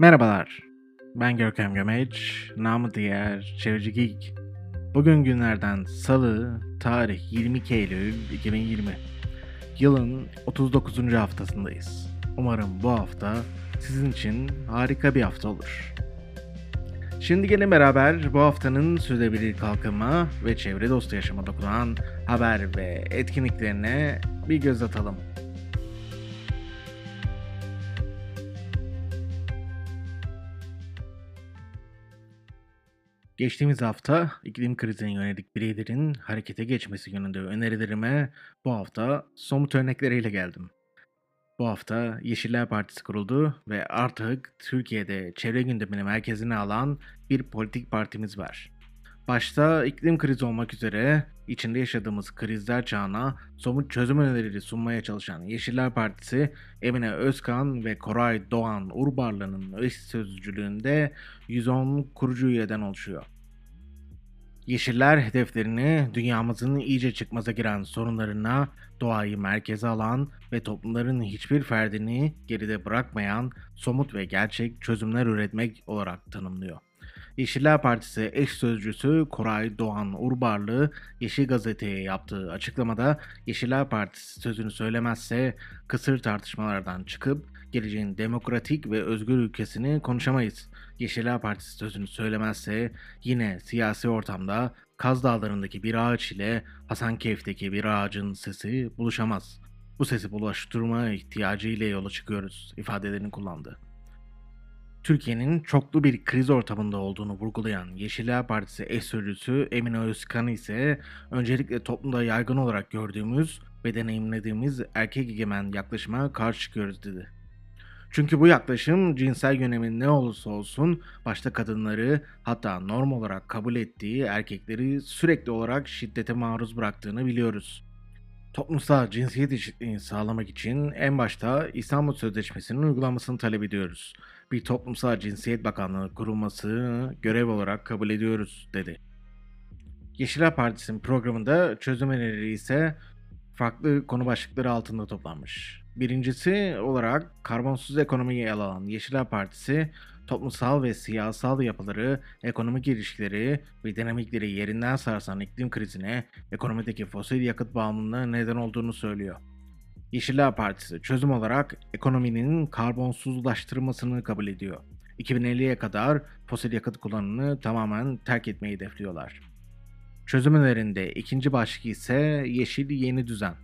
Merhabalar, ben Görkem Gömeç, namı diğer Çevreci Geek. Bugün günlerden salı, tarih 22 Eylül 2020. Yılın 39. haftasındayız. Umarım bu hafta sizin için harika bir hafta olur. Şimdi gelin beraber bu haftanın sürdürülebilir kalkınma ve çevre dostu yaşama dokunan haber ve etkinliklerine bir göz atalım. Geçtiğimiz hafta iklim krizine yönelik bireylerin harekete geçmesi yönünde önerilerime bu hafta somut örnekleriyle geldim. Bu hafta Yeşiller Partisi kuruldu ve artık Türkiye'de çevre gündemini merkezine alan bir politik partimiz var. Başta iklim krizi olmak üzere içinde yaşadığımız krizler çağına somut çözüm önerileri sunmaya çalışan Yeşiller Partisi, Emine Özkan ve Koray Doğan Urbarlı'nın eş sözcülüğünde 110 kurucu üyeden oluşuyor. Yeşiller hedeflerini dünyamızın iyice çıkmaza giren sorunlarına doğayı merkeze alan ve toplumların hiçbir ferdini geride bırakmayan somut ve gerçek çözümler üretmek olarak tanımlıyor. Yeşiller Partisi eş sözcüsü Koray Doğan Urbarlı Yeşil Gazete'ye yaptığı açıklamada Yeşiller Partisi sözünü söylemezse kısır tartışmalardan çıkıp geleceğin demokratik ve özgür ülkesini konuşamayız. Yeşiller Partisi sözünü söylemezse yine siyasi ortamda Kaz Dağları'ndaki bir ağaç ile Hasankeyf'teki bir ağacın sesi buluşamaz. Bu sesi bulaştırma ihtiyacı ile yola çıkıyoruz ifadelerini kullandı. Türkiye'nin çoklu bir kriz ortamında olduğunu vurgulayan Yeşiller Partisi eş sözcüsü Emine Özkan ise öncelikle toplumda yaygın olarak gördüğümüz ve deneyimlediğimiz erkek egemen yaklaşıma karşı çıkıyoruz dedi. Çünkü bu yaklaşım cinsel yönemin ne olursa olsun başta kadınları hatta norm olarak kabul ettiği erkekleri sürekli olarak şiddete maruz bıraktığını biliyoruz. Toplumsal cinsiyet eşitliğini sağlamak için en başta İstanbul Sözleşmesi'nin uygulanmasını talep ediyoruz. Bir toplumsal cinsiyet bakanlığı kurulmasını görev olarak kabul ediyoruz dedi. Yeşiller Partisi'nin programında çözüm önerileri ise farklı konu başlıkları altında toplanmış. Birincisi olarak karbonsuz ekonomiyi ele alan Yeşiller Partisi, toplumsal ve siyasal yapıları, ekonomik ilişkileri ve dinamikleri yerinden sarsan iklim krizine, ekonomideki fosil yakıt bağımlılığına neden olduğunu söylüyor. Yeşiller Partisi çözüm olarak ekonominin karbonsuzlaştırmasını kabul ediyor. 2050'ye kadar fosil yakıt kullanımını tamamen terk etmeyi hedefliyorlar. Çözüm önerinde ikinci başlık ise yeşil yeni düzen.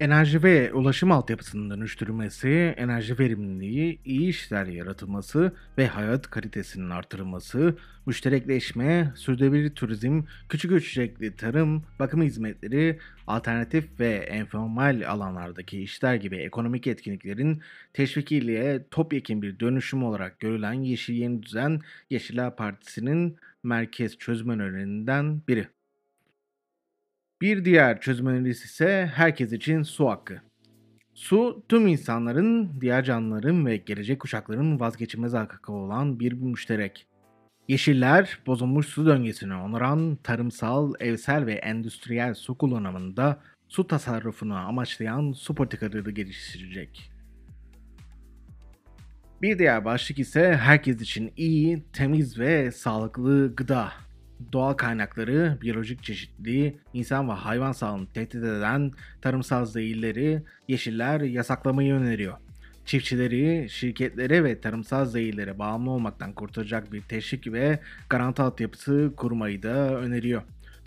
Enerji ve ulaşım altyapısının dönüştürülmesi, enerji verimliliği, iyi işler yaratılması ve hayat kalitesinin artırılması, müşterekleşme, sürdürülebilir turizm, küçük ölçekli tarım, bakım hizmetleri, alternatif ve informal alanlardaki işler gibi ekonomik etkinliklerin teşvikiyle topyekun bir dönüşüm olarak görülen Yeşil Yeni Düzen, Yeşiller Partisi'nin merkez çözüm önerilerinden biri. Bir diğer çözüm önerisi ise herkes için su hakkı. Su tüm insanların, diğer canlıların ve gelecek kuşakların vazgeçilmez hakkı olan bir müşterek. Yeşiller, bozulmuş su döngüsünü onuran tarımsal, evsel ve endüstriyel su kullanımında su tasarrufunu amaçlayan su politikaları geliştirecek. Bir diğer başlık ise herkes için iyi, temiz ve sağlıklı gıda doğal kaynakları, biyolojik çeşitliliği, insan ve hayvan sağlığını tehdit eden tarımsal zehirleri yeşiller yasaklamayı öneriyor. Çiftçileri, şirketleri ve tarımsal zehirlere bağımlı olmaktan kurtaracak bir teşvik ve garanti altyapısı kurmayı da öneriyor.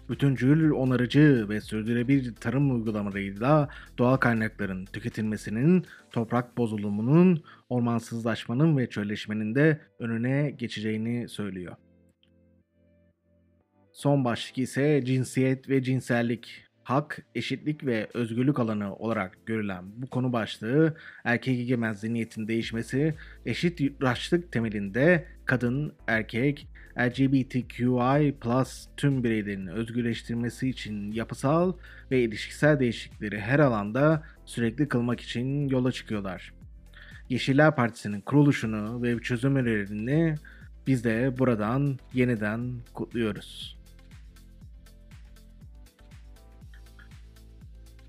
Bütüncül, onarıcı ve sürdürülebilir tarım uygulamalarıyla doğal kaynakların tüketilmesinin, toprak bozulumunun, ormansızlaşmanın ve çölleşmenin de önüne geçeceğini söylüyor. Son başlık ise cinsiyet ve cinsellik. Hak, eşitlik ve özgürlük alanı olarak görülen bu konu başlığı erkek egemen zihniyetin değişmesi, eşit yurttaşlık temelinde kadın, erkek, LGBTQI plus tüm bireylerin özgürleştirmesi için yapısal ve ilişkisel değişiklikleri her alanda sürekli kılmak için yola çıkıyorlar. Yeşiller Partisi'nin kuruluşunu ve çözüm önerilerini biz de buradan yeniden kutluyoruz.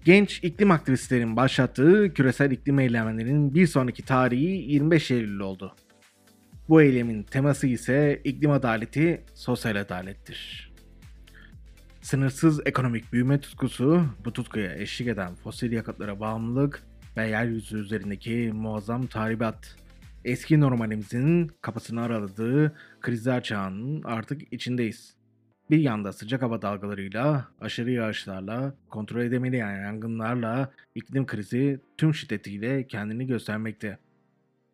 Genç iklim aktivistlerin başlattığı küresel iklim eylemlerinin bir sonraki tarihi 25 Eylül oldu. Bu eylemin teması ise iklim adaleti, sosyal adalettir. Sınırsız ekonomik büyüme tutkusu, bu tutkuya eşlik eden fosil yakıtlara bağımlılık ve yeryüzü üzerindeki muazzam tahribat, eski normalimizin kapısını araladığı krizler çağının artık içindeyiz. Bir yanda sıcak hava dalgalarıyla, aşırı yağışlarla, kontrol edemeyen yangınlarla iklim krizi tüm şiddetiyle kendini göstermekte.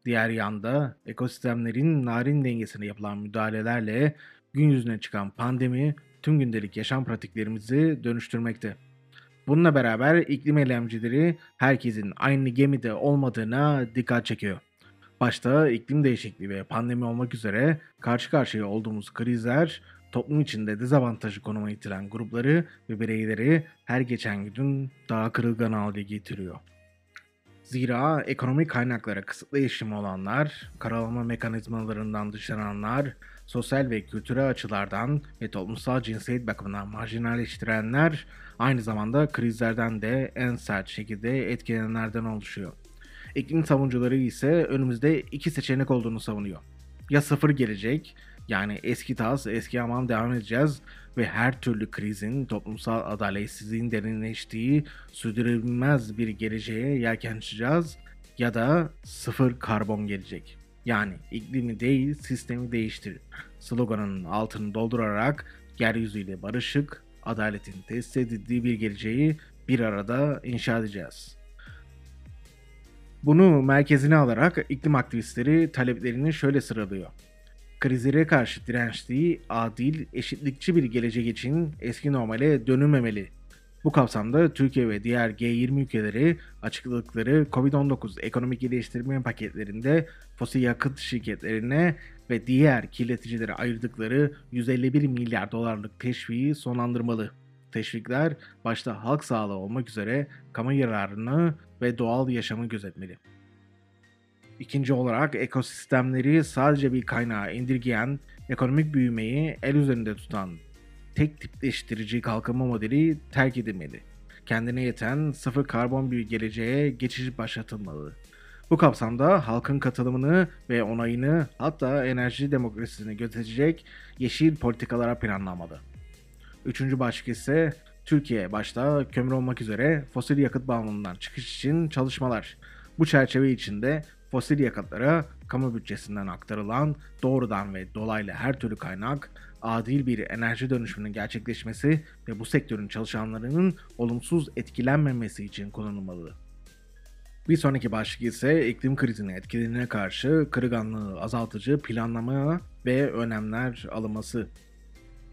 Diğer yanda ekosistemlerin narin dengesine yapılan müdahalelerle gün yüzüne çıkan pandemi tüm gündelik yaşam pratiklerimizi dönüştürmekte. Bununla beraber iklim eylemcileri herkesin aynı gemide olmadığına dikkat çekiyor. Başta iklim değişikliği ve pandemi olmak üzere karşı karşıya olduğumuz krizler toplum içinde dezavantajlı konuma itilen grupları ve bireyleri her geçen gün daha kırılgan hale getiriyor. Zira ekonomik kaynaklara kısıtlı erişimi olanlar, karalama mekanizmalarından dışlananlar, sosyal ve kültürel açılardan ve toplumsal cinsiyet bakımından marjinalleştirenler aynı zamanda krizlerden de en sert şekilde etkilenenlerden oluşuyor. İklim savunucuları ise önümüzde iki seçenek olduğunu savunuyor. Ya sıfır gelecek, yani eski tas, eski hamam devam edeceğiz ve her türlü krizin, toplumsal adaletsizliğin derinleştiği sürdürülmez bir geleceğe yelken açacağız ya da sıfır karbon gelecek. Yani iklimi değil sistemi değiştir. Sloganının altını doldurarak yeryüzüyle barışık, adaletin tesis edildiği bir geleceği bir arada inşa edeceğiz. Bunu merkezine alarak iklim aktivistleri taleplerini şöyle sıralıyor. Krizlere karşı dirençli, adil, eşitlikçi bir gelecek için eski normale dönülmemeli. Bu kapsamda Türkiye ve diğer G20 ülkeleri açıkladıkları COVID-19 ekonomik iyileştirme paketlerinde fosil yakıt şirketlerine ve diğer kirleticilere ayırdıkları 151 milyar dolarlık teşviği sonlandırmalı. Teşvikler başta halk sağlığı olmak üzere kamu yararını ve doğal yaşamı gözetmeli. İkinci olarak ekosistemleri sadece bir kaynağa indirgeyen, ekonomik büyümeyi el üzerinde tutan tek tipleştirici kalkınma modeli terk edilmeli. Kendine yeten sıfır karbon bir geleceğe geçiş başlatılmalı. Bu kapsamda halkın katılımını ve onayını hatta enerji demokrasisini gözetecek yeşil politikalara planlanmalı. Üçüncü başlık ise Türkiye başta kömür olmak üzere fosil yakıt bağımlılığından çıkış için çalışmalar. Bu çerçeve içinde fosil yakıtlara kamu bütçesinden aktarılan doğrudan ve dolaylı her türlü kaynak, adil bir enerji dönüşümünün gerçekleşmesi ve bu sektörün çalışanlarının olumsuz etkilenmemesi için kullanılmalı. Bir sonraki başlık ise iklim krizinin etkilerine karşı kırılganlığı azaltıcı planlama ve önlemler alınması.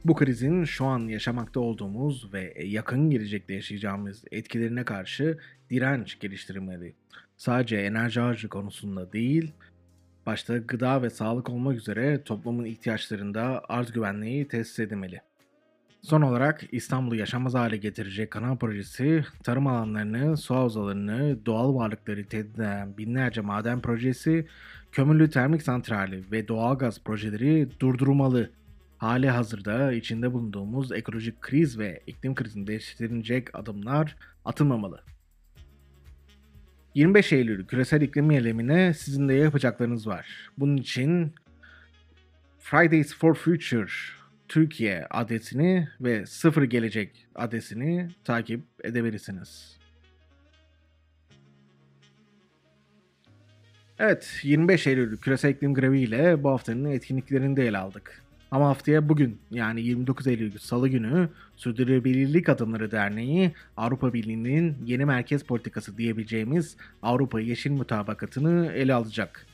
Bu krizin şu an yaşamakta olduğumuz ve yakın gelecekte yaşayacağımız etkilerine karşı direnç geliştirilmeli. Sadece enerji harcı konusunda değil, başta gıda ve sağlık olmak üzere toplumun ihtiyaçlarında arz güvenliği tesis edilmeli. Son olarak İstanbul'u yaşamaz hale getirecek kanal projesi, tarım alanlarını, su havzalarını, doğal varlıkları tehdit eden binlerce maden projesi, kömürlü termik santrali ve doğalgaz projeleri durdurulmalı. Hali hazırda içinde bulunduğumuz ekolojik kriz ve iklim krizini değiştirecek adımlar atılmamalı. 25 Eylül küresel iklim eylemine sizin de yapacaklarınız var. Bunun için Fridays for Future Türkiye adresini ve Sıfır Gelecek adresini takip edebilirsiniz. Evet, 25 Eylül küresel iklim grevi ile bu haftanın etkinliklerini de ele aldık. Ama haftaya bugün yani 29 Eylül Salı günü Sürdürülebilirlik Adımları Derneği Avrupa Birliği'nin yeni merkez politikası diyebileceğimiz Avrupa Yeşil Mutabakatı'nı ele alacak.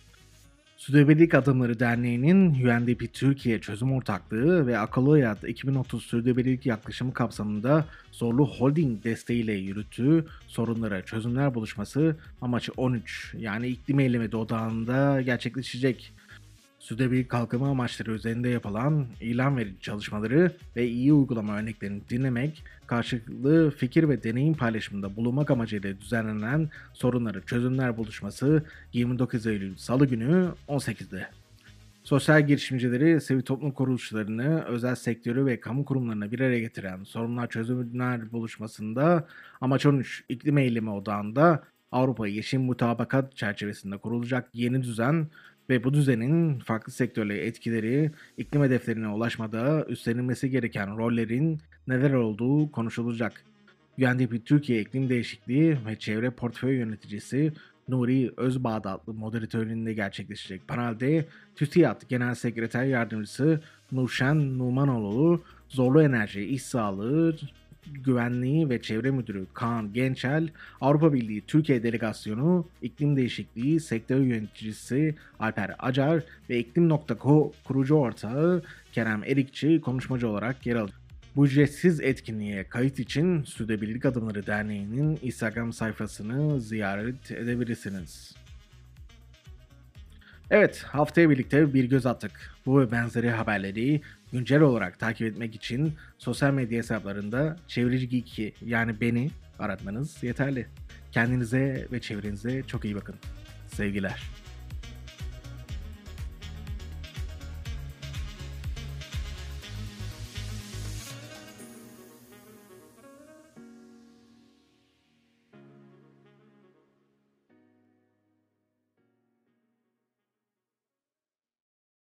Sürdürülebilirlik Adımları Derneği'nin UNDP Türkiye Çözüm Ortaklığı ve Akıllı Hayat 2030 Sürdürülebilirlik Yaklaşımı kapsamında Zorlu Holding desteğiyle yürüttüğü sorunlara çözümler buluşması amaçı 13 yani iklim eylemi odağında gerçekleşecek. Sürdürülebilir kalkınma amaçları üzerinde yapılan ilan verici çalışmaları ve iyi uygulama örneklerini dinlemek, karşılıklı fikir ve deneyim paylaşımında bulunmak amacıyla düzenlenen sorunları çözümler buluşması 29 Eylül Salı günü 18'de. Sosyal girişimcileri, sivil toplum kuruluşlarını, özel sektörü ve kamu kurumlarını bir araya getiren sorunlar çözümler buluşmasında amaç 13 iklim eylemi odağında Avrupa Yeşil Mutabakat çerçevesinde kurulacak yeni düzen ve bu düzenin farklı sektörlere etkileri, iklim hedeflerine ulaşmada üstlenilmesi gereken rollerin neler olduğu konuşulacak. UNDP Türkiye İklim Değişikliği ve Çevre Portföy Yöneticisi Nuri Özbağdatlı moderatörlüğünde gerçekleşecek panelde TÜSİAD Genel Sekreter Yardımcısı Nurşen Numanoğlu, Zorlu Enerji, İş Sağlığı, Güvenliği ve Çevre Müdürü Kaan Gençel, Avrupa Birliği Türkiye Delegasyonu, İklim Değişikliği Sektör Yöneticisi Alper Acar ve İklim.co kurucu ortağı Kerem Erikçi konuşmacı olarak yer alacak. Bu ücretsiz etkinliğe kayıt için Sürdürülebilirlik Adımları Derneği'nin Instagram sayfasını ziyaret edebilirsiniz. Evet, haftaya birlikte bir göz attık. Bu ve benzeri haberleri güncel olarak takip etmek için sosyal medya hesaplarında Çevreci Geek'i yani beni aratmanız yeterli. Kendinize ve çevrenize çok iyi bakın. Sevgiler.